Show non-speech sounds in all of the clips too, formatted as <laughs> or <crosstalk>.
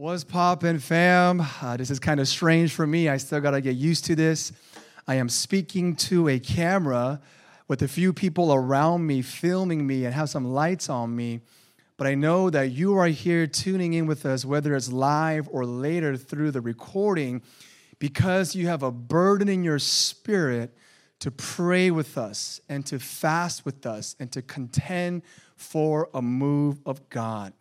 What's poppin', fam? Uh, this is kind of strange for me. I still gotta get used to this. I am speaking to a camera with a few people around me filming me and have some lights on me. But I know that you are here tuning in with us, whether it's live or later through the recording, because you have a burden in your spirit to pray with us and to fast with us and to contend for a move of God.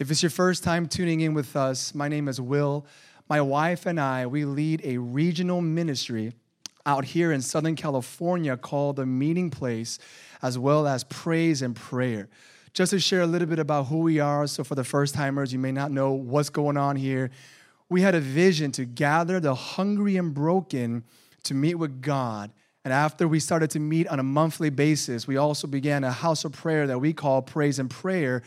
If it's your first time tuning in with us, my name is Will. My wife and I, we lead a regional ministry out here in Southern California called The Meeting Place, as well as Praise and Prayer. Just to share a little bit about who we are, so for the first timers, you may not know what's going on here. We had a vision to gather the hungry and broken to meet with God. And after we started to meet on a monthly basis, we also began a house of prayer that we call Praise and Prayer,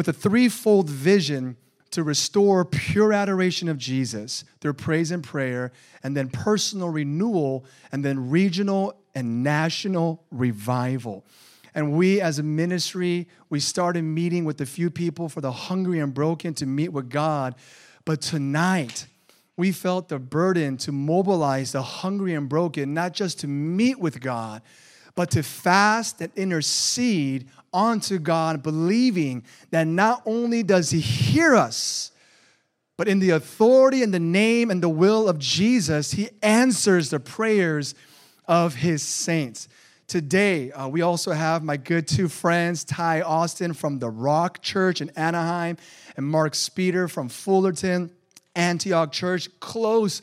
with a threefold vision to restore pure adoration of Jesus through praise and prayer, and then personal renewal, and then regional and national revival. And we, as a ministry, we started meeting with a few people for the hungry and broken to meet with God. But tonight, we felt the burden to mobilize the hungry and broken, not just to meet with God, but to fast and intercede onto God, believing that not only does He hear us, but in the authority and the name and the will of Jesus, He answers the prayers of His saints. Today, uh, we also have my good two friends, Ty Austin from the Rock Church in Anaheim, and Mark Speeder from Fullerton, Antioch Church, close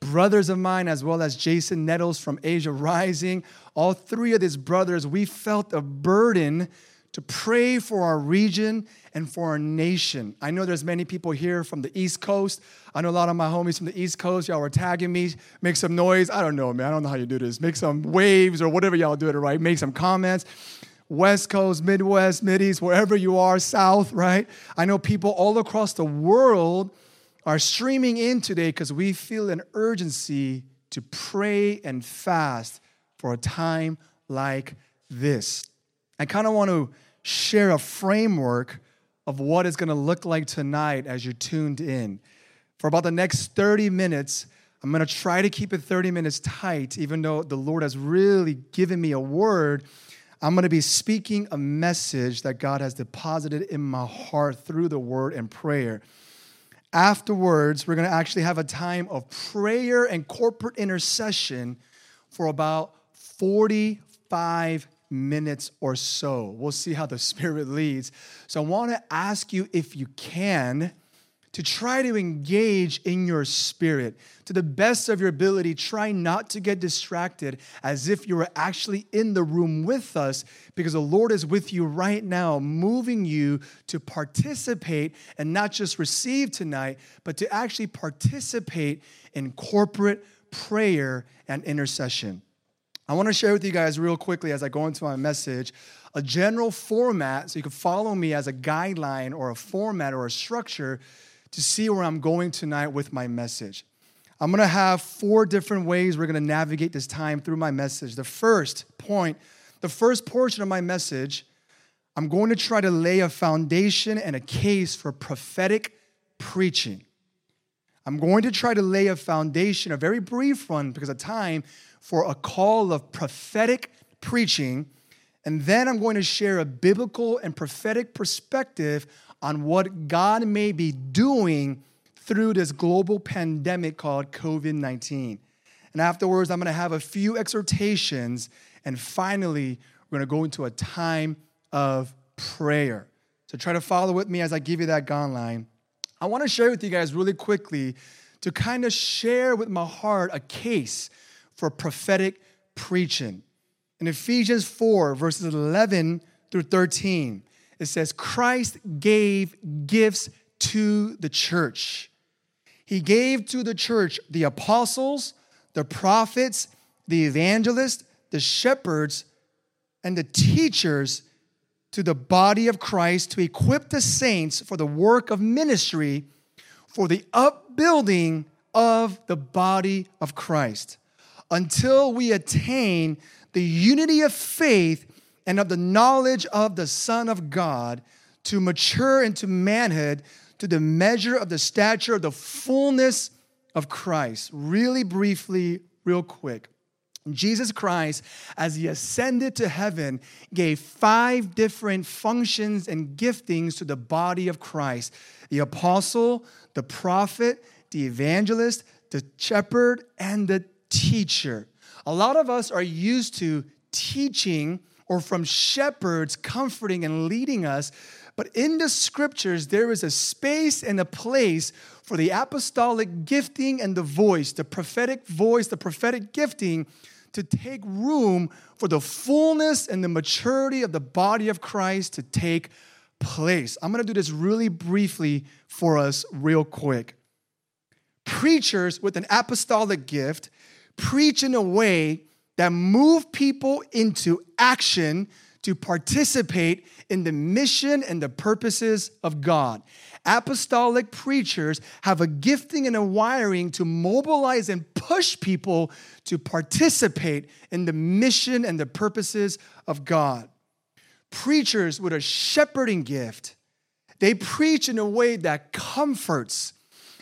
brothers of mine, as well as Jason Nettles from Asia Rising. All three of these brothers, we felt a burden to pray for our region and for our nation. I know there's many people here from the East Coast. I know a lot of my homies from the East Coast. Y'all were tagging me. Make some noise. I don't know, man. I don't know how you do this. Make some waves or whatever y'all do it, right? Make some comments. West Coast, Midwest, Mideast, wherever you are, South, right? I know people all across the world are streaming in today because we feel an urgency to pray and fast for a time like this. I kind of want to share a framework of what it's going to look like tonight as you're tuned in. For about the next 30 minutes, I'm going to try to keep it 30 minutes tight, even though the Lord has really given me a word. I'm going to be speaking a message that God has deposited in my heart through the word and prayer. Afterwards, we're going to actually have a time of prayer and corporate intercession for about 45 minutes or so. We'll see how the <laughs> Spirit leads. So I want to ask you if you can to try to engage in your spirit to the best of your ability. Try not to get distracted as if you were actually in the room with us because the Lord is with you right now, moving you to participate and not just receive tonight, but to actually participate in corporate prayer and intercession. I want to share with you guys real quickly as I go into my message a general format so you can follow me as a guideline or a format or a structure to see where I'm going tonight with my message. I'm gonna have four different ways we're gonna navigate this time through my message. The first point, the first portion of my message, I'm going to try to lay a foundation and a case for prophetic preaching. I'm going to try to lay a foundation, a very brief one because of time, for a call of prophetic preaching. And then I'm going to share a biblical and prophetic perspective on what God may be doing through this global pandemic called COVID 19. And afterwards, I'm going to have a few exhortations. And finally, we're going to go into a time of prayer. So try to follow with me as I give you that guideline. I want to share with you guys really quickly to kind of share with my heart a case for prophetic preaching. In Ephesians 4, verses 11 through 13, it says, Christ gave gifts to the church. He gave to the church the apostles, the prophets, the evangelists, the shepherds, and the teachers to the body of Christ to equip the saints for the work of ministry, for the upbuilding of the body of Christ until we attain the unity of faith and of the knowledge of the Son of God to mature into manhood, to the measure of the stature of the fullness of Christ. Really briefly, real quick. Jesus Christ, as he ascended to heaven, gave five different functions and giftings to the body of Christ the apostle, the prophet, the evangelist, the shepherd, and the teacher. A lot of us are used to teaching or from shepherds comforting and leading us. But in the scriptures, there is a space and a place for the apostolic gifting and the voice, the prophetic voice, the prophetic gifting to take room for the fullness and the maturity of the body of Christ to take place. I'm gonna do this really briefly for us, real quick. Preachers with an apostolic gift preach in a way that move people into action to participate in the mission and the purposes of God. Apostolic preachers have a gifting and a wiring to mobilize and push people to participate in the mission and the purposes of God. Preachers with a shepherding gift, they preach in a way that comforts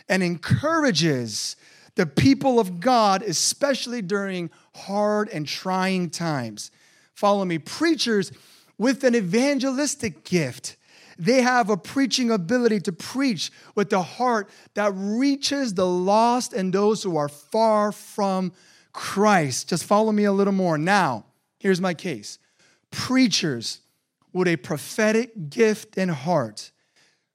and encourages the people of God, especially during hard and trying times. Follow me. Preachers with an evangelistic gift. They have a preaching ability to preach with the heart that reaches the lost and those who are far from Christ. Just follow me a little more. Now, here's my case preachers with a prophetic gift and heart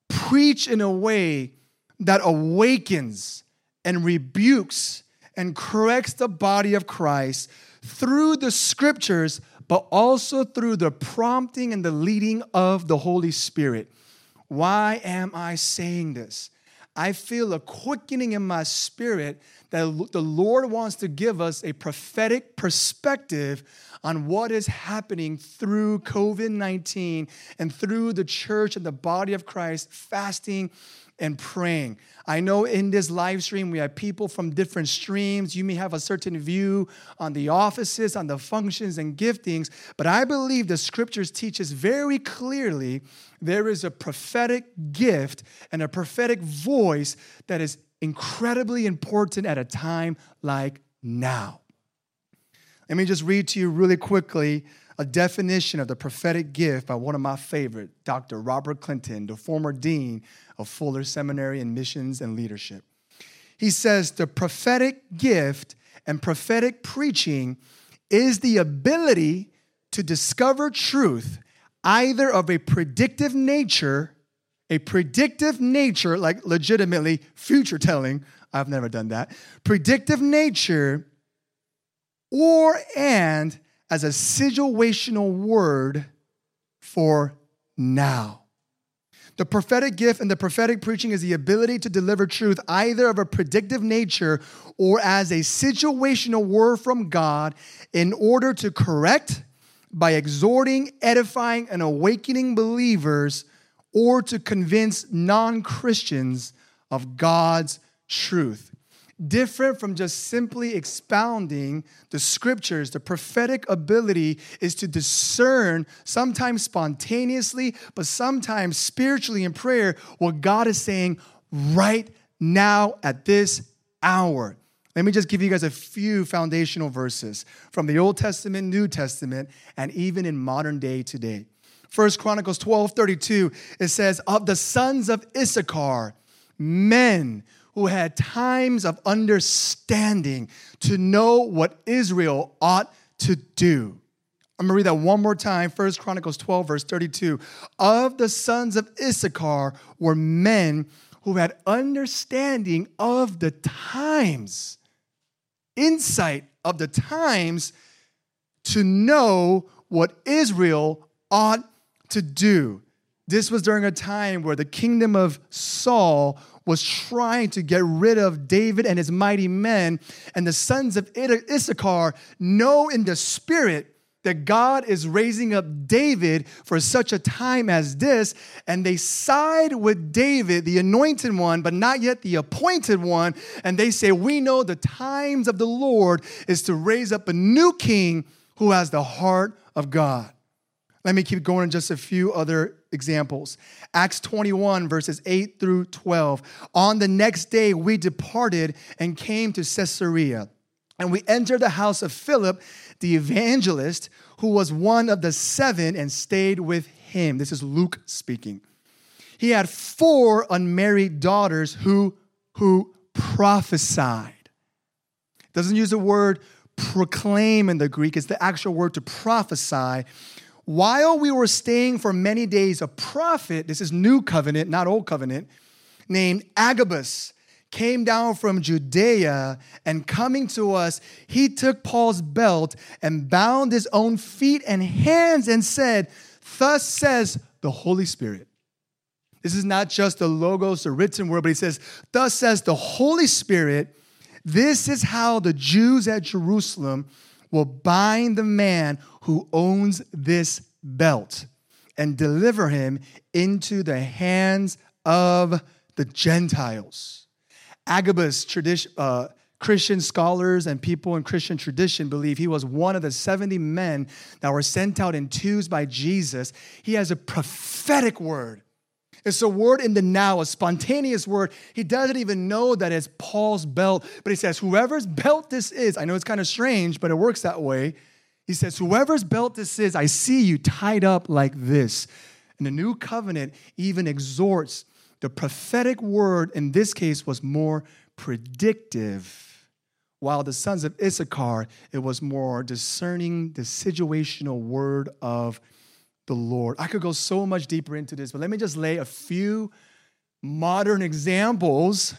preach in a way that awakens and rebukes and corrects the body of Christ through the scriptures but also through the prompting and the leading of the Holy Spirit. Why am I saying this? I feel a quickening in my spirit that the Lord wants to give us a prophetic perspective on what is happening through COVID 19 and through the church and the body of Christ fasting and praying. I know in this live stream we have people from different streams. You may have a certain view on the offices, on the functions and giftings, but I believe the scriptures teach us very clearly there is a prophetic gift and a prophetic voice that is incredibly important at a time like now. Let me just read to you really quickly a definition of the prophetic gift by one of my favorite, Dr. Robert Clinton, the former dean of Fuller Seminary in Missions and Leadership. He says the prophetic gift and prophetic preaching is the ability to discover truth either of a predictive nature, a predictive nature, like legitimately future telling. I've never done that. Predictive nature, or and as a situational word for now. The prophetic gift and the prophetic preaching is the ability to deliver truth either of a predictive nature or as a situational word from God in order to correct by exhorting, edifying, and awakening believers or to convince non Christians of God's truth different from just simply expounding the scriptures. The prophetic ability is to discern, sometimes spontaneously, but sometimes spiritually in prayer, what God is saying right now at this hour. Let me just give you guys a few foundational verses from the Old Testament, New Testament, and even in modern day today. First Chronicles 12 32, it says, Of the sons of Issachar, men who had times of understanding to know what Israel ought to do. I'm gonna read that one more time. First Chronicles 12, verse 32. Of the sons of Issachar were men who had understanding of the times, insight of the times to know what Israel ought to do. This was during a time where the kingdom of Saul was trying to get rid of David and his mighty men. And the sons of Issachar know in the spirit that God is raising up David for such a time as this, and they side with David, the anointed one, but not yet the appointed one, and they say, We know the times of the Lord is to raise up a new king who has the heart of God. Let me keep going in just a few other examples. Acts 21, verses 8 through 12. On the next day, we departed and came to Caesarea. And we entered the house of Philip, the evangelist, who was one of the seven, and stayed with him. This is Luke speaking. He had four unmarried daughters who, who prophesied. Doesn't use the word proclaim in the Greek, it's the actual word to prophesy. While we were staying for many days, a prophet, this is new covenant, not old covenant, named Agabus came down from Judea and coming to us, he took Paul's belt and bound his own feet and hands and said, Thus says the Holy Spirit. This is not just the logos, the written word, but he says, Thus says the Holy Spirit, this is how the Jews at Jerusalem will bind the man who owns this belt and deliver him into the hands of the Gentiles. Agabus, tradition, uh, Christian scholars and people in Christian tradition believe he was one of the 70 men that were sent out in twos by Jesus. He has a prophetic word. It's a word in the now, a spontaneous word. He doesn't even know that it's Paul's belt, but he says, Whoever's belt this is, I know it's kind of strange, but it works that way. He says, Whoever's belt this is, I see you tied up like this. And the new covenant even exhorts the prophetic word in this case was more predictive, while the sons of Issachar, it was more discerning the situational word of the Lord. I could go so much deeper into this, but let me just lay a few modern examples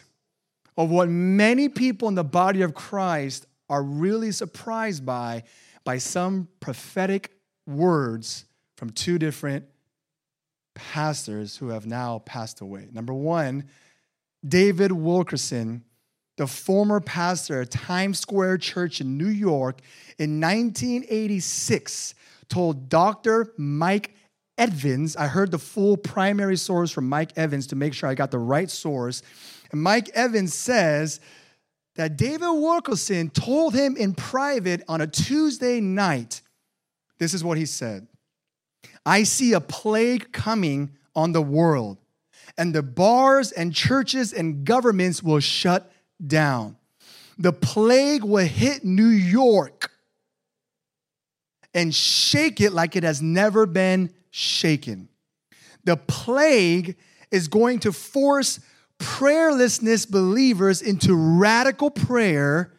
of what many people in the body of Christ are really surprised by by some prophetic words from two different pastors who have now passed away. Number one, David Wilkerson, the former pastor at Times Square Church in New York, in 1986 told Dr. Mike Evans, I heard the full primary source from Mike Evans to make sure I got the right source. And Mike Evans says that David Wilkerson told him in private on a Tuesday night. This is what he said I see a plague coming on the world, and the bars and churches and governments will shut down. The plague will hit New York and shake it like it has never been shaken. The plague is going to force prayerlessness believers into radical prayer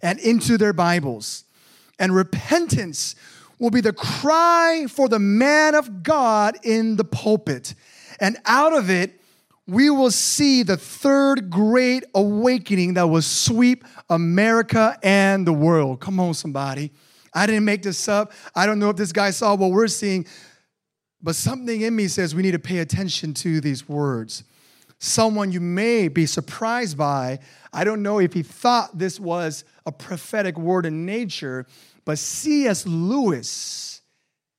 and into their Bibles. And repentance will be the cry for the man of God in the pulpit. And out of it, we will see the third great awakening that will sweep America and the world. Come on, somebody. I didn't make this up. I don't know if this guy saw what we're seeing, but something in me says we need to pay attention to these words. Someone you may be surprised by, I don't know if he thought this was a prophetic word in nature, but C.S. Lewis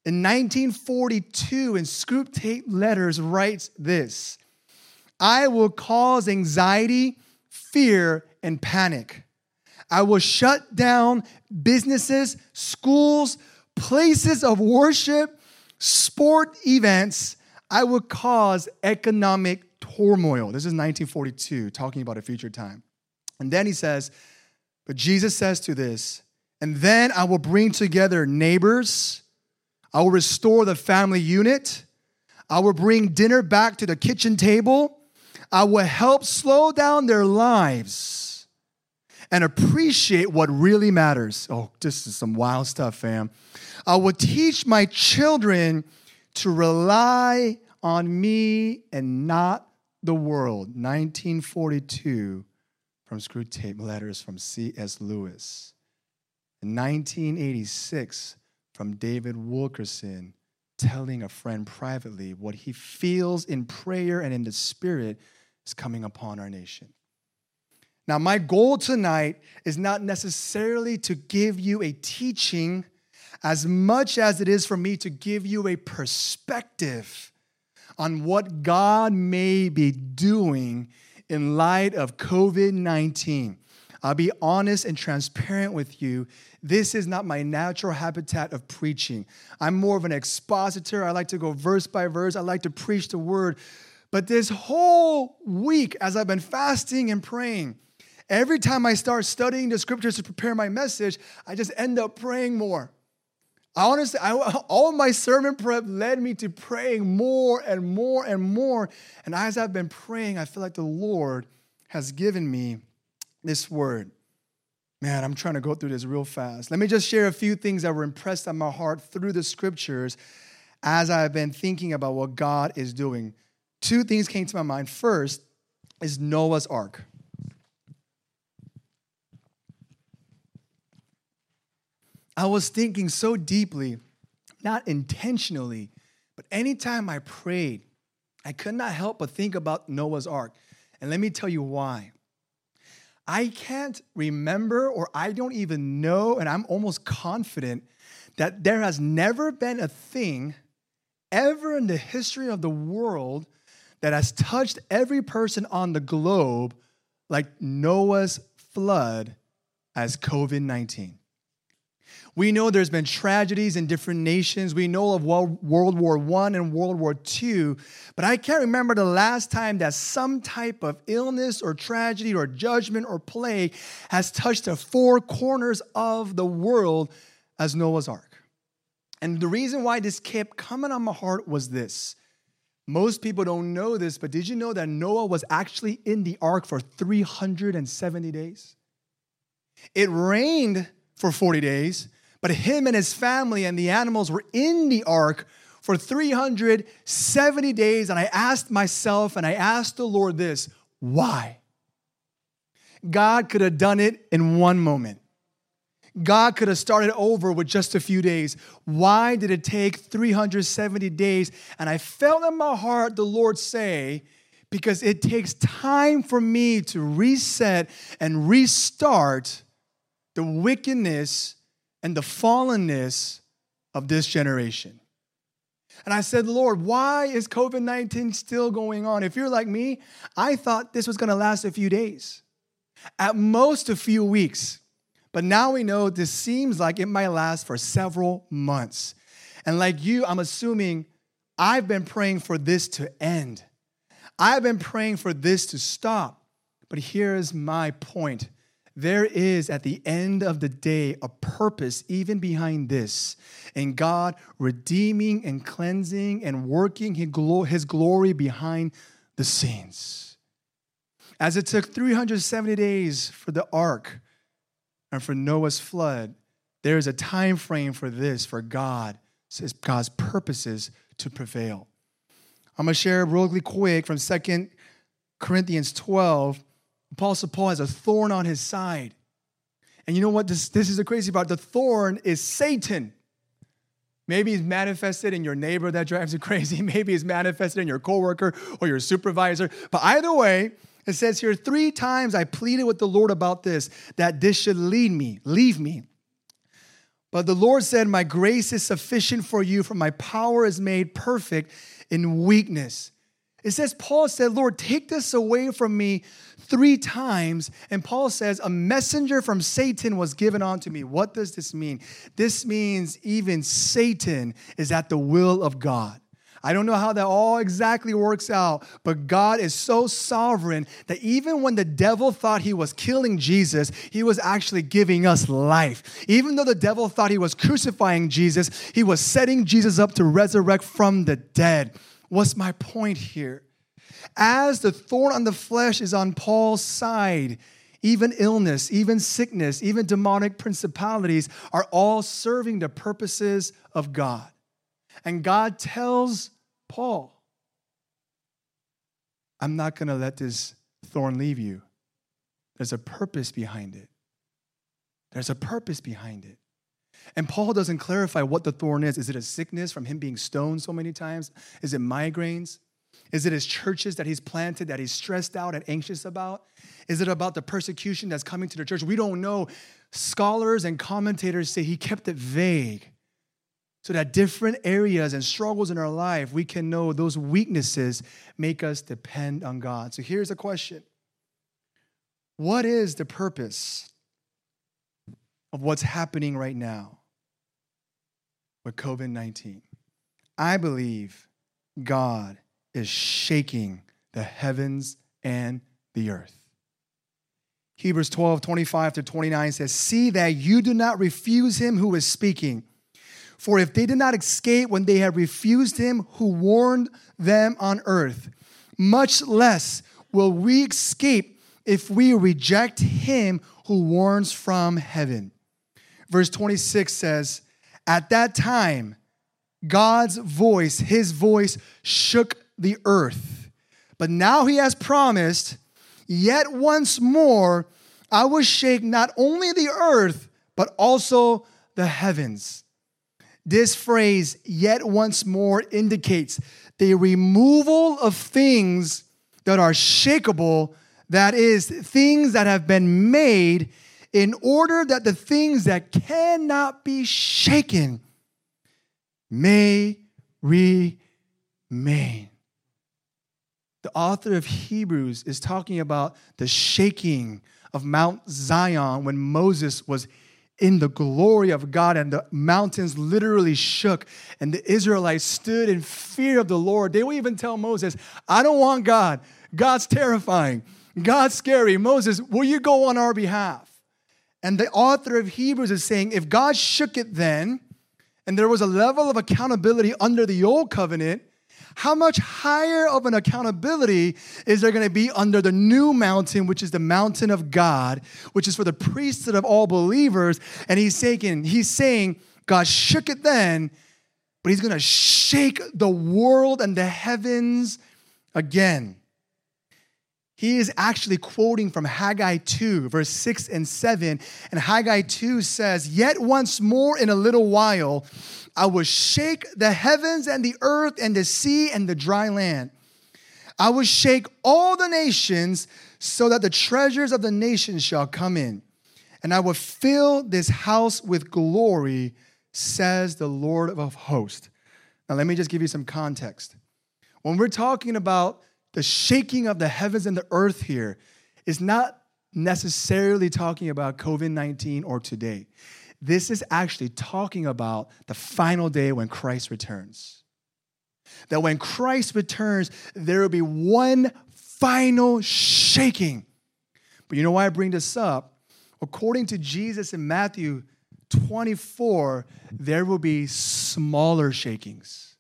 in 1942 in Screwtape Letters writes this I will cause anxiety, fear, and panic. I will shut down businesses, schools, places of worship, sport events. I will cause economic turmoil. This is 1942, talking about a future time. And then he says, But Jesus says to this, and then I will bring together neighbors. I will restore the family unit. I will bring dinner back to the kitchen table. I will help slow down their lives and appreciate what really matters. Oh, this is some wild stuff, fam. I will teach my children to rely on me and not the world. 1942 from Screwtape Letters from C.S. Lewis. In 1986, from David Wilkerson telling a friend privately what he feels in prayer and in the spirit is coming upon our nation. Now, my goal tonight is not necessarily to give you a teaching as much as it is for me to give you a perspective on what God may be doing in light of COVID 19. I'll be honest and transparent with you. This is not my natural habitat of preaching. I'm more of an expositor. I like to go verse by verse, I like to preach the word. But this whole week, as I've been fasting and praying, every time I start studying the scriptures to prepare my message, I just end up praying more. I honestly, I, all my sermon prep led me to praying more and more and more. And as I've been praying, I feel like the Lord has given me this word. Man, I'm trying to go through this real fast. Let me just share a few things that were impressed on my heart through the scriptures as I've been thinking about what God is doing. Two things came to my mind. First is Noah's Ark. I was thinking so deeply, not intentionally, but anytime I prayed, I could not help but think about Noah's Ark. And let me tell you why. I can't remember, or I don't even know, and I'm almost confident that there has never been a thing ever in the history of the world that has touched every person on the globe like Noah's flood as COVID 19. We know there's been tragedies in different nations. We know of World War I and World War II, but I can't remember the last time that some type of illness or tragedy or judgment or plague has touched the four corners of the world as Noah's Ark. And the reason why this kept coming on my heart was this. Most people don't know this, but did you know that Noah was actually in the ark for 370 days? It rained for 40 days, but him and his family and the animals were in the ark for 370 days. And I asked myself and I asked the Lord this why? God could have done it in one moment. God could have started over with just a few days. Why did it take 370 days? And I felt in my heart the Lord say, because it takes time for me to reset and restart the wickedness and the fallenness of this generation. And I said, Lord, why is COVID 19 still going on? If you're like me, I thought this was going to last a few days, at most a few weeks. But now we know this seems like it might last for several months. And like you, I'm assuming I've been praying for this to end. I've been praying for this to stop. But here's my point there is at the end of the day a purpose even behind this, and God redeeming and cleansing and working His glory behind the scenes. As it took 370 days for the ark and for Noah's flood, there is a time frame for this for God, says God's purposes to prevail. I'm gonna share really quick from Second Corinthians 12 Apostle Paul has a thorn on his side. And you know what? This, this is the crazy part. The thorn is Satan. Maybe he's manifested in your neighbor that drives you <laughs> crazy. Maybe he's manifested in your coworker or your supervisor. But either way, it says here three times I pleaded with the Lord about this, that this should lead me, leave me. But the Lord said, My grace is sufficient for you, for my power is made perfect in weakness. It says, Paul said, Lord, take this away from me three times. And Paul says, A messenger from Satan was given unto me. What does this mean? This means even Satan is at the will of God. I don't know how that all exactly works out, but God is so sovereign that even when the devil thought he was killing Jesus, he was actually giving us life. Even though the devil thought he was crucifying Jesus, he was setting Jesus up to resurrect from the dead. What's my point here? As the thorn on the flesh is on Paul's side, even illness, even sickness, even demonic principalities are all serving the purposes of God. And God tells Paul, I'm not going to let this thorn leave you. There's a purpose behind it. There's a purpose behind it. And Paul doesn't clarify what the thorn is. Is it a sickness from him being stoned so many times? Is it migraines? Is it his churches that he's planted that he's stressed out and anxious about? Is it about the persecution that's coming to the church? We don't know. Scholars and commentators say he kept it vague so that different areas and struggles in our life, we can know those weaknesses make us depend on God. So here's a question what is the purpose of what's happening right now with COVID 19? I believe God is shaking the heavens and the earth. Hebrews 12, 25 to 29 says, See that you do not refuse him who is speaking. For if they did not escape when they had refused him who warned them on earth, much less will we escape if we reject him who warns from heaven. Verse 26 says, At that time, God's voice, his voice, shook the earth. But now he has promised, Yet once more I will shake not only the earth, but also the heavens. This phrase, yet once more, indicates the removal of things that are shakable, that is, things that have been made in order that the things that cannot be shaken may remain. The author of Hebrews is talking about the shaking of Mount Zion when Moses was in the glory of God, and the mountains literally shook, and the Israelites stood in fear of the Lord. They would even tell Moses, I don't want God. God's terrifying. God's scary. Moses, will you go on our behalf? And the author of Hebrews is saying, if God shook it then, and there was a level of accountability under the old covenant, how much higher of an accountability is there going to be under the new mountain, which is the mountain of God, which is for the priesthood of all believers? And he's saying, he's saying, God shook it then, but he's going to shake the world and the heavens again. He is actually quoting from Haggai 2, verse 6 and 7. And Haggai 2 says, Yet once more in a little while, I will shake the heavens and the earth and the sea and the dry land. I will shake all the nations so that the treasures of the nations shall come in. And I will fill this house with glory, says the Lord of hosts. Now, let me just give you some context. When we're talking about the shaking of the heavens and the earth here is not necessarily talking about COVID 19 or today. This is actually talking about the final day when Christ returns. That when Christ returns, there will be one final shaking. But you know why I bring this up? According to Jesus in Matthew 24, there will be smaller shakings.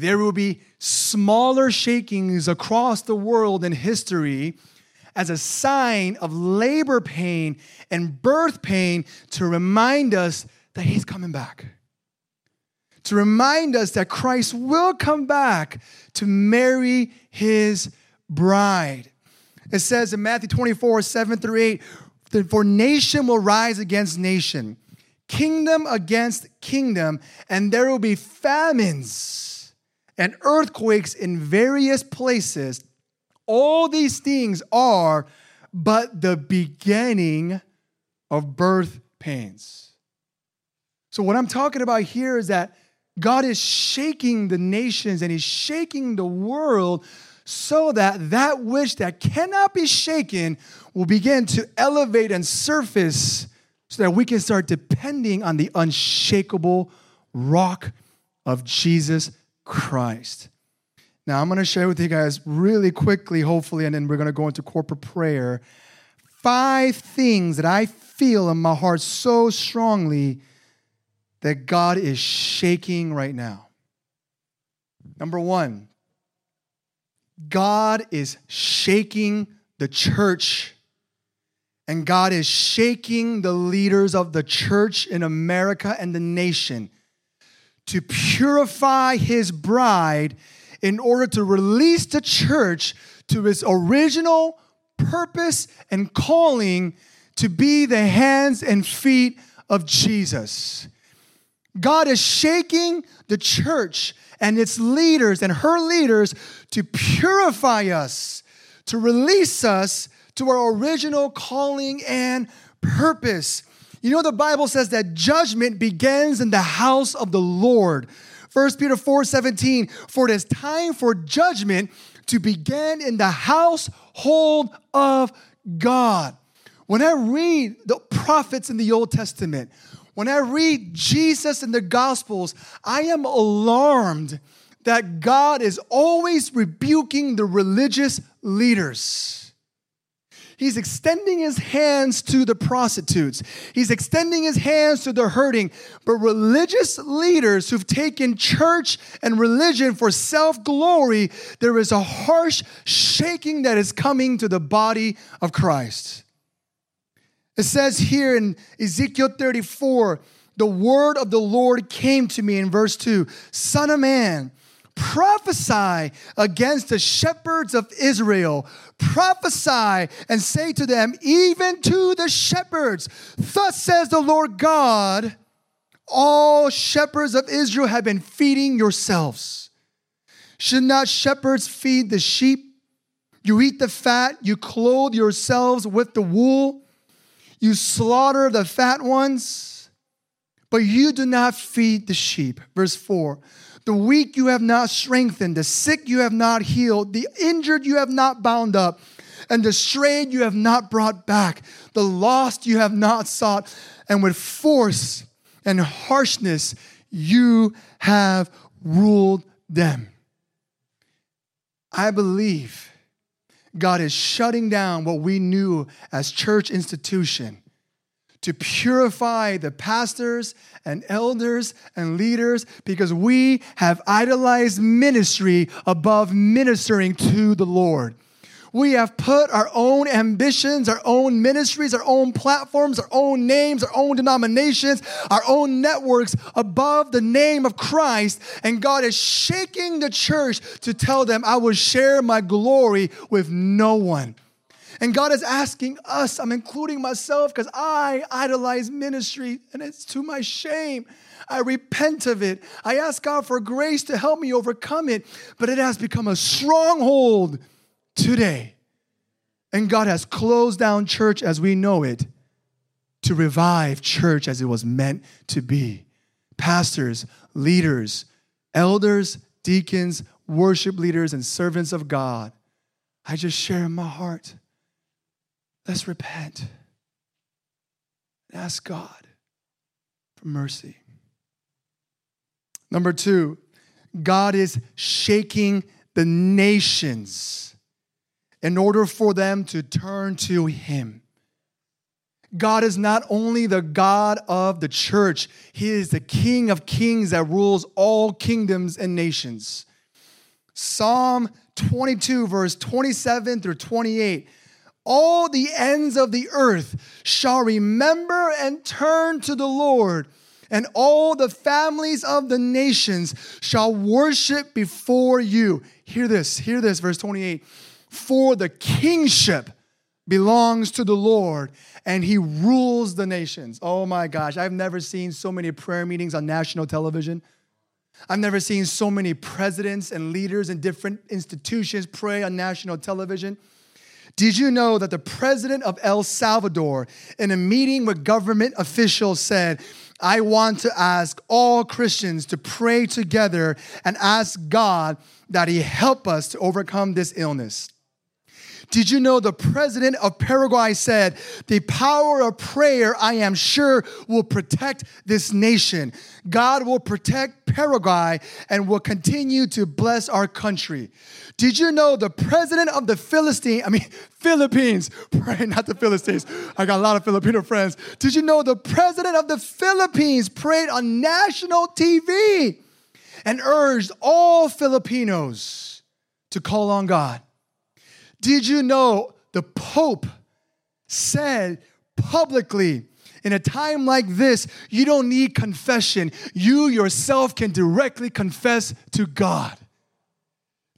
There will be smaller shakings across the world in history as a sign of labor pain and birth pain to remind us that He's coming back. To remind us that Christ will come back to marry His bride. It says in Matthew 24, 7 through 8, for nation will rise against nation, kingdom against kingdom, and there will be famines and earthquakes in various places. All these things are but the beginning of birth pains. So, what I'm talking about here is that God is shaking the nations and He's shaking the world so that that which that cannot be shaken will begin to elevate and surface so that we can start depending on the unshakable rock of Jesus Christ. Now, I'm going to share with you guys really quickly, hopefully, and then we're going to go into corporate prayer. Five things that I feel in my heart so strongly that God is shaking right now. Number one, God is shaking the church, and God is shaking the leaders of the church in America and the nation to purify his bride in order to release the church to its original purpose and calling to be the hands and feet of Jesus. God is shaking the church and its leaders and her leaders to purify us, to release us to our original calling and purpose. You know, the Bible says that judgment begins in the house of the Lord. 1 Peter 4 17, for it is time for judgment to begin in the household of God. When I read the prophets in the Old Testament, when I read Jesus in the Gospels, I am alarmed that God is always rebuking the religious leaders. He's extending his hands to the prostitutes. He's extending his hands to the hurting. But religious leaders who've taken church and religion for self glory, there is a harsh shaking that is coming to the body of Christ. It says here in Ezekiel 34, the word of the Lord came to me in verse 2 Son of man, prophesy against the shepherds of Israel. Prophesy and say to them, even to the shepherds, Thus says the Lord God, all shepherds of Israel have been feeding yourselves. Should not shepherds feed the sheep? You eat the fat, you clothe yourselves with the wool, you slaughter the fat ones, but you do not feed the sheep. Verse 4 the weak you have not strengthened, the sick you have not healed, the injured you have not bound up, and the strayed you have not brought back, the lost you have not sought, and with force and harshness you have ruled them. I believe God is shutting down what we knew as church institution to purify the pastors and elders and leaders because we have idolized ministry above ministering to the Lord. We have put our own ambitions, our own ministries, our own platforms, our own names, our own denominations, our own networks above the name of Christ. And God is shaking the church to tell them, I will share my glory with no one. And God is asking us, I'm including myself because I idolize ministry and it's to my shame. I repent of it. I ask God for grace to help me overcome it, but it has become a stronghold today. And God has closed down church as we know it to revive church as it was meant to be. Pastors, leaders, elders, deacons, worship leaders, and servants of God. I just share in my heart. Let's repent and ask God for mercy. Number two, God is shaking the nations in order for them to turn to Him. God is not only the God of the church, He is the King of kings that rules all kingdoms and nations. Psalm 22, verse 27 through 28 all the ends of the earth shall remember and turn to the Lord, and all the families of the nations shall worship before you. Hear this, hear this, verse 28. For the kingship belongs to the Lord, and he rules the nations. Oh my gosh, I've never seen so many prayer meetings on national television. I've never seen so many presidents and leaders in different institutions pray on national television. Did you know that the president of El Salvador, in a meeting with government officials, said, I want to ask all Christians to pray together and ask God that He help us to overcome this illness? Did you know the president of Paraguay said, The power of prayer, I am sure, will protect this nation. God will protect Paraguay and will continue to bless our country. Did you know the president of the Philistine, I mean, <laughs> Philippines, <laughs> pray not the Philistines. I got a lot of Filipino friends. Did you know the president of the Philippines prayed on national TV and urged all Filipinos to call on God? Did you know the Pope said publicly, in a time like this, you don't need confession. You yourself can directly confess to God.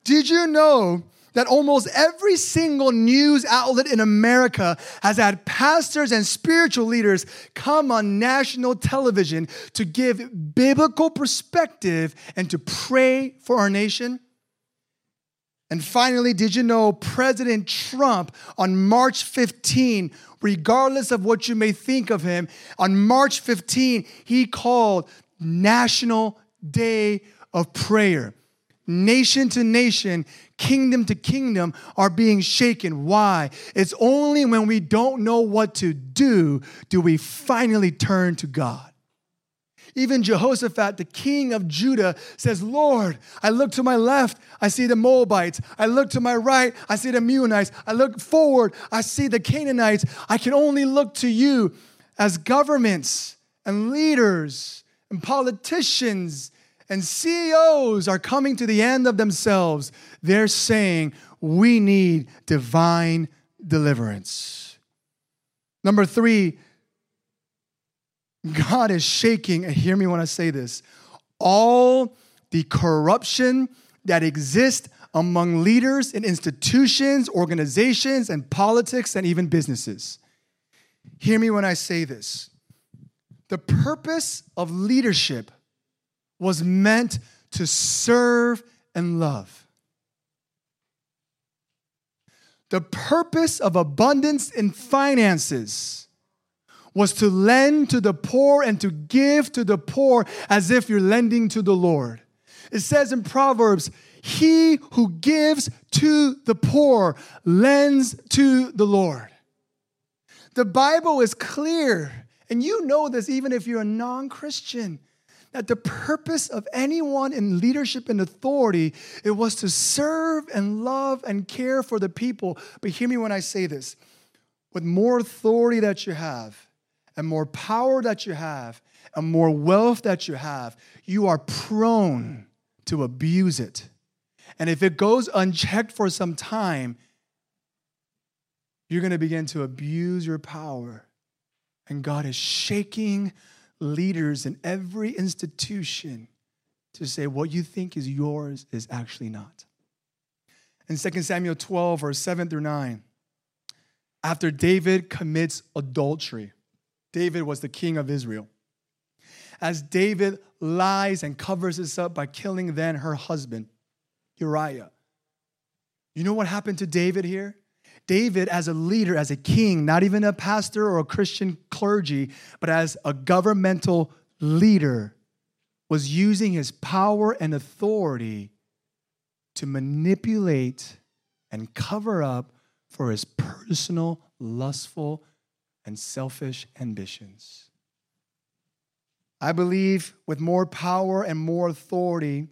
Did you know that almost every single news outlet in America has had pastors and spiritual leaders come on national television to give biblical perspective and to pray for our nation? And finally, did you know President Trump on March 15, regardless of what you may think of him, on March 15, he called National Day of Prayer. nation to nation, kingdom to kingdom are being shaken. Why? It's only when we don't know what to do do we finally turn to God. Even Jehoshaphat, the king of Judah, says, Lord, I look to my left, I see the Moabites. I look to my right, I see the Meunites. I look forward, I see the Canaanites. I can only look to you as governments and leaders and politicians and CEOs are coming to the end of themselves. They're saying, we need divine deliverance. Number three, God is shaking, and hear me when I say this, all the corruption that exists among leaders in institutions, organizations, and politics, and even businesses. Hear me when I say this. The purpose of leadership was meant to serve and love. The purpose of abundance in finances was to lend to the poor and to give to the poor as if you're lending to the Lord. It says in Proverbs, He who gives to the poor lends to the Lord. The Bible is clear, and you know this even if you're a non Christian, that the purpose of anyone in leadership and authority it was to serve and love and care for the people. But hear me when I say this. With more authority that you have, and more power that you have, and more wealth that you have, you are prone to abuse it. And if it goes unchecked for some time, you're going to begin to abuse your power. And God is shaking leaders in every institution to say what you think is yours is actually not. In 2 Samuel 12, verse 7 through 9, after David commits adultery, David was the king of Israel. As David lies and covers this up by killing then her husband, Uriah. You know what happened to David here? David, as a leader, as a king, not even a pastor or a Christian clergy, but as a governmental leader, was using his power and authority to manipulate and cover up for his personal, lustful, and selfish ambitions. I believe with more power and more authority,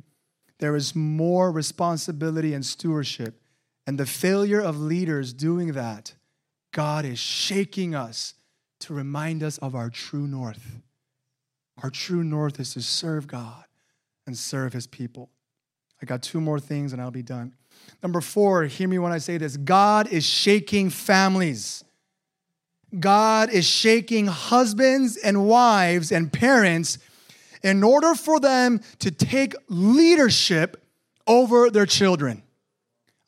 there is more responsibility and stewardship. And the failure of leaders doing that, God is shaking us to remind us of our true north. Our true north is to serve God and serve his people. I got two more things and I'll be done. Number four, hear me when I say this God is shaking families. God is shaking husbands and wives and parents in order for them to take leadership over their children.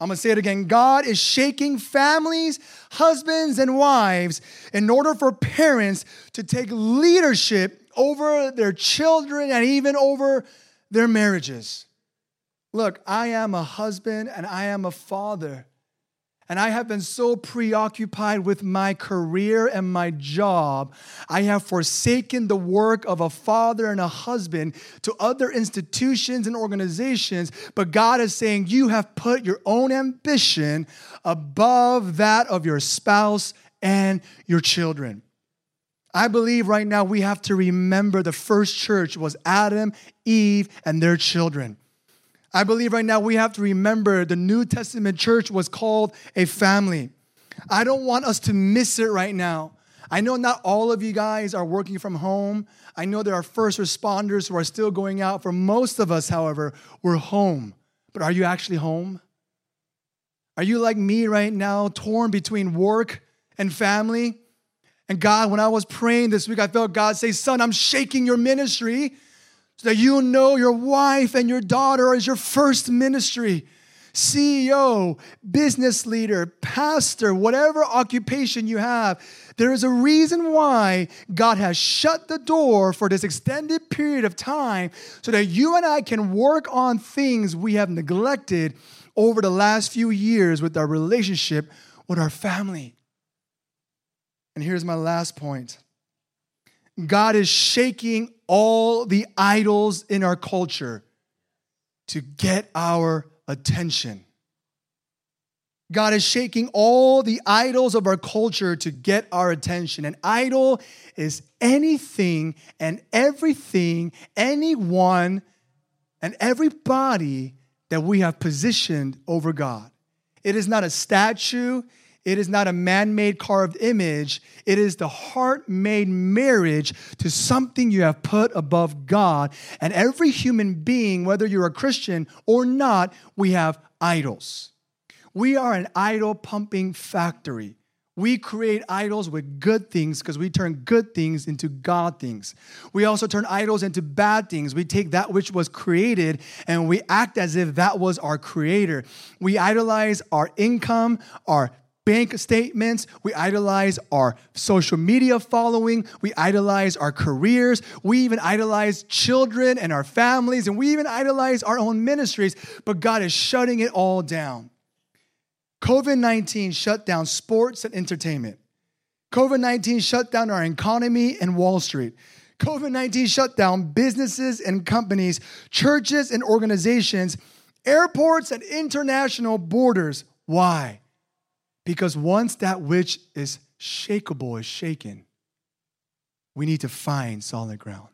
I'm gonna say it again. God is shaking families, husbands, and wives in order for parents to take leadership over their children and even over their marriages. Look, I am a husband and I am a father. And I have been so preoccupied with my career and my job, I have forsaken the work of a father and a husband to other institutions and organizations. But God is saying, You have put your own ambition above that of your spouse and your children. I believe right now we have to remember the first church was Adam, Eve, and their children. I believe right now we have to remember the New Testament church was called a family. I don't want us to miss it right now. I know not all of you guys are working from home. I know there are first responders who are still going out. For most of us, however, we're home. But are you actually home? Are you like me right now, torn between work and family? And God, when I was praying this week, I felt God say, Son, I'm shaking your ministry so that you know your wife and your daughter is your first ministry. CEO, business leader, pastor, whatever occupation you have, there is a reason why God has shut the door for this extended period of time so that you and I can work on things we have neglected over the last few years with our relationship with our family. And here's my last point God is shaking all the idols in our culture to get our attention. God is shaking all the idols of our culture to get our attention. An idol is anything and everything, anyone and everybody that we have positioned over God. It is not a statue, it is not a man made carved image. It is the heart made marriage to something you have put above God. And every human being, whether you're a Christian or not, we have idols. We are an idol pumping factory. We create idols with good things because we turn good things into God things. We also turn idols into bad things. We take that which was created and we act as if that was our creator. We idolize our income, our bank statements. We idolize our social media following. We idolize our careers. We even idolize children and our families. And we even idolize our own ministries. But God is shutting it all down. COVID 19 shut down sports and entertainment. COVID 19 shut down our economy and Wall Street. COVID 19 shut down businesses and companies, churches and organizations, airports and international borders. Why? Because once that which is shakable is shaken, we need to find solid ground.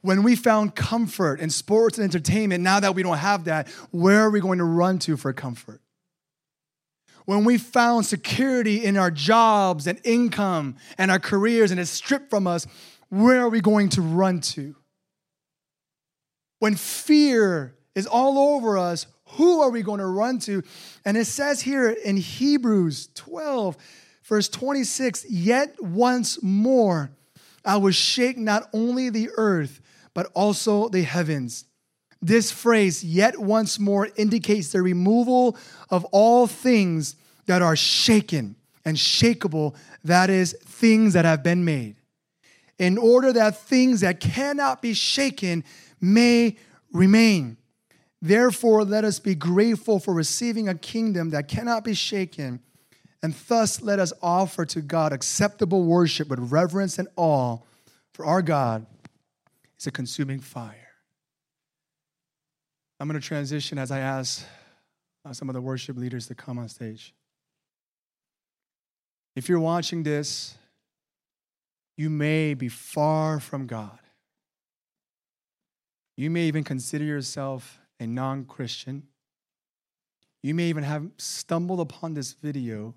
When we found comfort in sports and entertainment, now that we don't have that, where are we going to run to for comfort? When we found security in our jobs and income and our careers and it's stripped from us, where are we going to run to? When fear is all over us, who are we going to run to? And it says here in Hebrews 12, verse 26, yet once more I will shake not only the earth, but also the heavens. This phrase, yet once more, indicates the removal of all things that are shaken and shakable, that is, things that have been made, in order that things that cannot be shaken may remain. Therefore, let us be grateful for receiving a kingdom that cannot be shaken, and thus let us offer to God acceptable worship with reverence and awe, for our God is a consuming fire. I'm going to transition as I ask uh, some of the worship leaders to come on stage. If you're watching this, you may be far from God. You may even consider yourself a non Christian. You may even have stumbled upon this video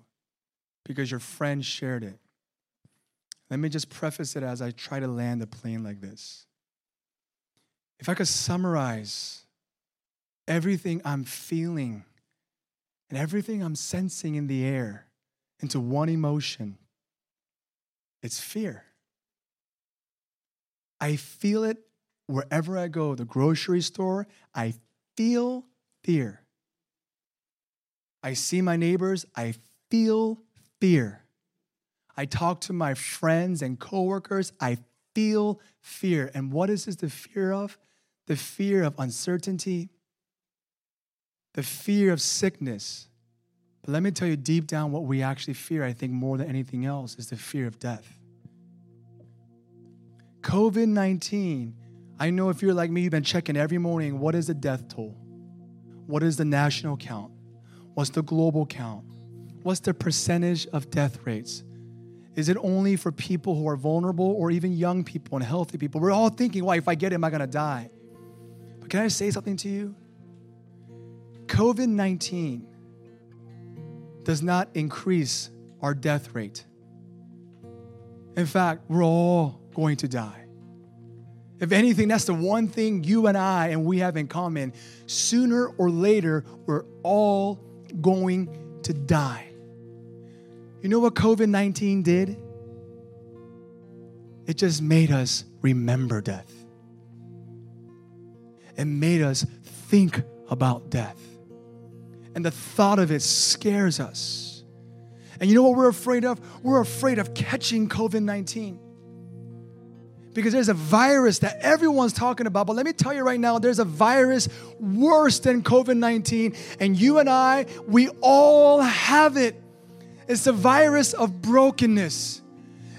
because your friend shared it. Let me just preface it as I try to land a plane like this. If I could summarize everything I'm feeling and everything I'm sensing in the air into one emotion, it's fear. I feel it wherever I go, the grocery store, I feel fear. I see my neighbors, I feel fear. I talk to my friends and coworkers, I feel fear. And what is this the fear of? the fear of uncertainty, the fear of sickness. But let me tell you deep down what we actually fear, I think, more than anything else, is the fear of death. COVID 19, I know if you're like me, you've been checking every morning what is the death toll? What is the national count? What's the global count? What's the percentage of death rates? Is it only for people who are vulnerable or even young people and healthy people? We're all thinking, why, if I get it, am I gonna die? But can I say something to you? COVID 19 does not increase our death rate. In fact, we're all going to die. If anything, that's the one thing you and I and we have in common. Sooner or later, we're all going to die. You know what COVID 19 did? It just made us remember death and made us think about death. And the thought of it scares us. And you know what we're afraid of? We're afraid of catching COVID 19. Because there's a virus that everyone's talking about. But let me tell you right now, there's a virus worse than COVID 19. And you and I, we all have it. It's the virus of brokenness,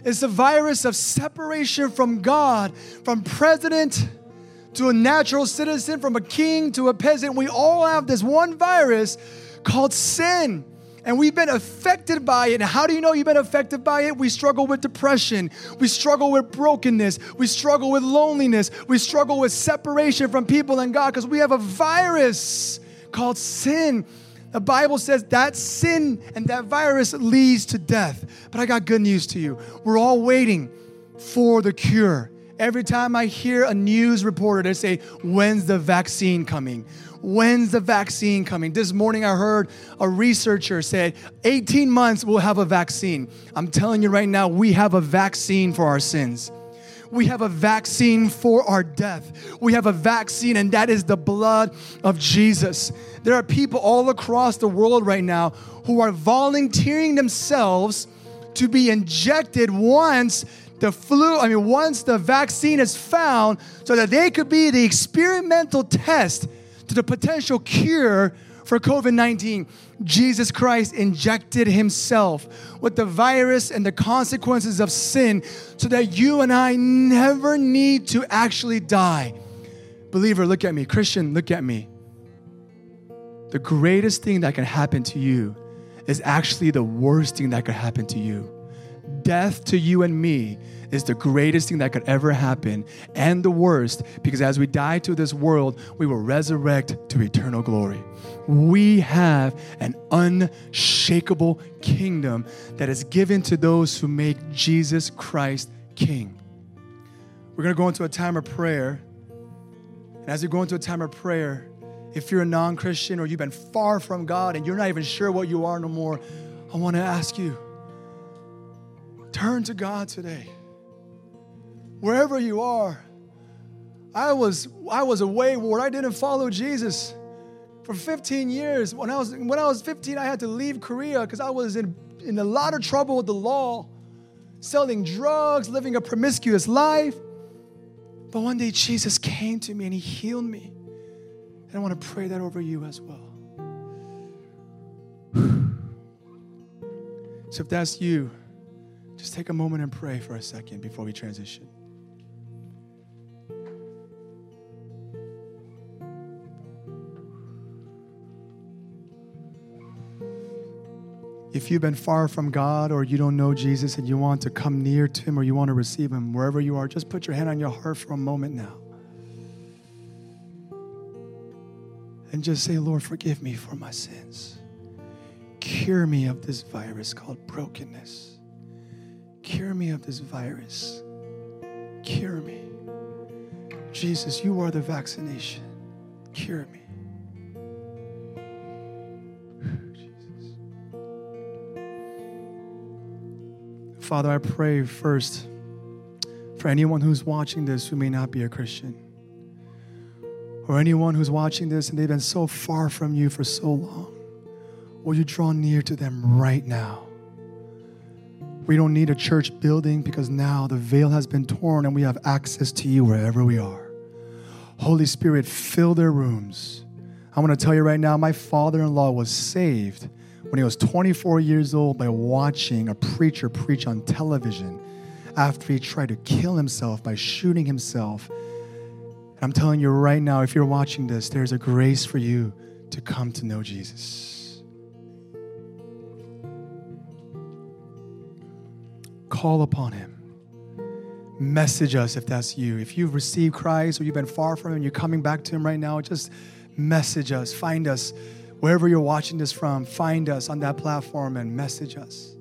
it's the virus of separation from God, from president to a natural citizen, from a king to a peasant. We all have this one virus called sin. And we've been affected by it. And how do you know you've been affected by it? We struggle with depression. We struggle with brokenness. We struggle with loneliness. We struggle with separation from people and God because we have a virus called sin. The Bible says that sin and that virus leads to death. But I got good news to you. We're all waiting for the cure. Every time I hear a news reporter, they say, When's the vaccine coming? When's the vaccine coming? This morning I heard a researcher say 18 months we'll have a vaccine. I'm telling you right now, we have a vaccine for our sins. We have a vaccine for our death. We have a vaccine, and that is the blood of Jesus. There are people all across the world right now who are volunteering themselves to be injected once the flu, I mean, once the vaccine is found, so that they could be the experimental test to the potential cure for COVID 19. Jesus Christ injected himself with the virus and the consequences of sin so that you and I never need to actually die. Believer, look at me. Christian, look at me. The greatest thing that can happen to you is actually the worst thing that could happen to you. Death to you and me is the greatest thing that could ever happen and the worst because as we die to this world, we will resurrect to eternal glory. We have an unshakable kingdom that is given to those who make Jesus Christ king. We're going to go into a time of prayer. And as we go into a time of prayer, if you're a non Christian or you've been far from God and you're not even sure what you are no more, I want to ask you turn to God today wherever you are. I was, I was a wayward. I didn't follow Jesus for 15 years. When I was, when I was 15, I had to leave Korea because I was in, in a lot of trouble with the law, selling drugs, living a promiscuous life. But one day Jesus came to me and he healed me. And I want to pray that over you as well. <sighs> So if that's you, just take a moment and pray for a second before we transition. If you've been far from God or you don't know Jesus and you want to come near to Him or you want to receive Him, wherever you are, just put your hand on your heart for a moment now. And just say, Lord, forgive me for my sins. Cure me of this virus called brokenness. Cure me of this virus. Cure me. Jesus, you are the vaccination. Cure me. <sighs> Father, I pray first for anyone who's watching this who may not be a Christian, or anyone who's watching this and they've been so far from you for so long. Will you draw near to them right now? We don't need a church building because now the veil has been torn and we have access to you wherever we are. Holy Spirit, fill their rooms. I want to tell you right now, my father in law was saved when he was 24 years old by watching a preacher preach on television after he tried to kill himself by shooting himself. And I'm telling you right now, if you're watching this, there's a grace for you to come to know Jesus. Call upon him. Message us if that's you. If you've received Christ or you've been far from him and you're coming back to him right now, just message us, find us wherever you're watching this from, find us on that platform and message us.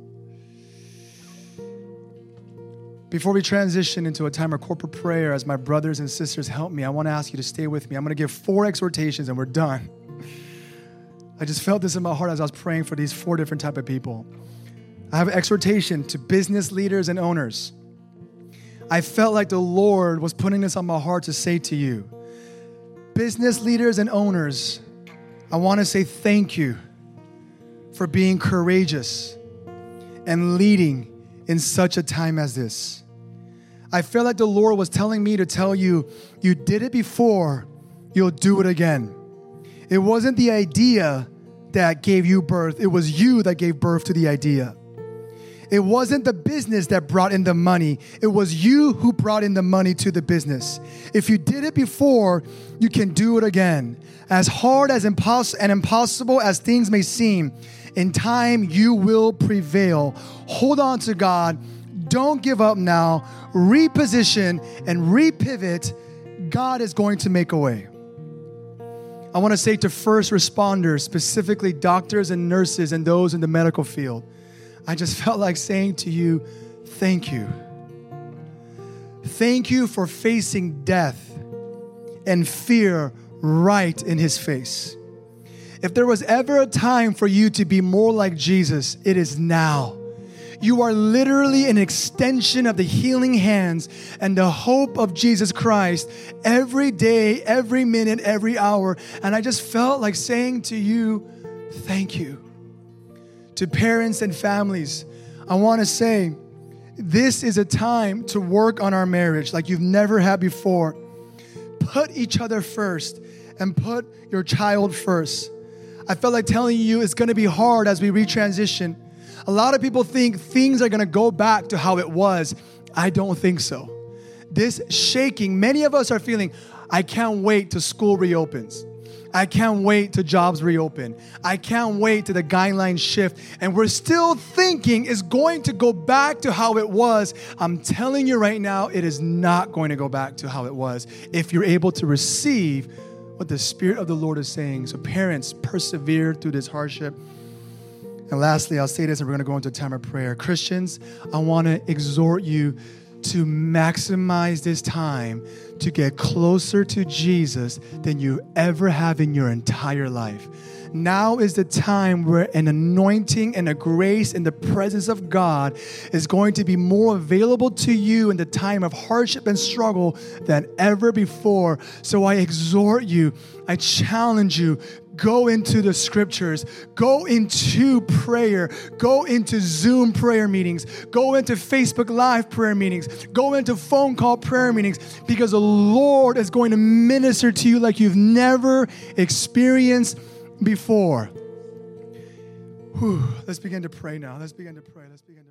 Before we transition into a time of corporate prayer, as my brothers and sisters help me, I want to ask you to stay with me. I'm going to give four exhortations and we're done. <laughs> I just felt this in my heart as I was praying for these four different type of people. I have exhortation to business leaders and owners. I felt like the Lord was putting this on my heart to say to you, business leaders and owners, I want to say thank you for being courageous and leading in such a time as this. I feel like the Lord was telling me to tell you, you did it before, you'll do it again. It wasn't the idea that gave you birth, it was you that gave birth to the idea. It wasn't the business that brought in the money, it was you who brought in the money to the business. If you did it before, you can do it again. As hard as and impossible as things may seem, in time you will prevail. Hold on to God. Don't give up now. Reposition and repivot. God is going to make a way. I want to say to first responders, specifically doctors and nurses and those in the medical field, I just <laughs> felt like saying to you, thank you. Thank you for facing death and fear right in his face. If there was ever a time for you to be more like Jesus, it is now. You are literally an extension of the healing hands and the hope of Jesus Christ every day, every minute, every hour. And I just felt like saying to you, thank you. To parents and families, I want to say, this is a time to work on our marriage like you've never had before. Put each other first and put your child first. I felt like telling you it's gonna be hard as we retransition. A lot of people think things are gonna go back to how it was. I don't think so. This shaking, many of us are feeling, I can't wait till school reopens. I can't wait till jobs reopen. I can't wait till the guidelines shift. And we're still thinking it's going to go back to how it was. I'm telling you right now, it is not going to go back to how it was if you're able to receive what the Spirit of the Lord is saying. So, parents, persevere through this hardship. And lastly, I'll say this and we're going to go into a time of prayer. Christians, I want to exhort you to maximize this time to get closer to Jesus than you ever have in your entire life. Now is the time where an anointing and a grace in the presence of God is going to be more available to you in the time of hardship and struggle than ever before. So I exhort you, I challenge you, go into the scriptures, go into prayer, go into Zoom prayer meetings, go into Facebook Live prayer meetings, go into phone call prayer meetings because the Lord is going to minister to you like you've never experienced before. Whew. Let's begin to pray now. Let's begin to pray. Let's begin to.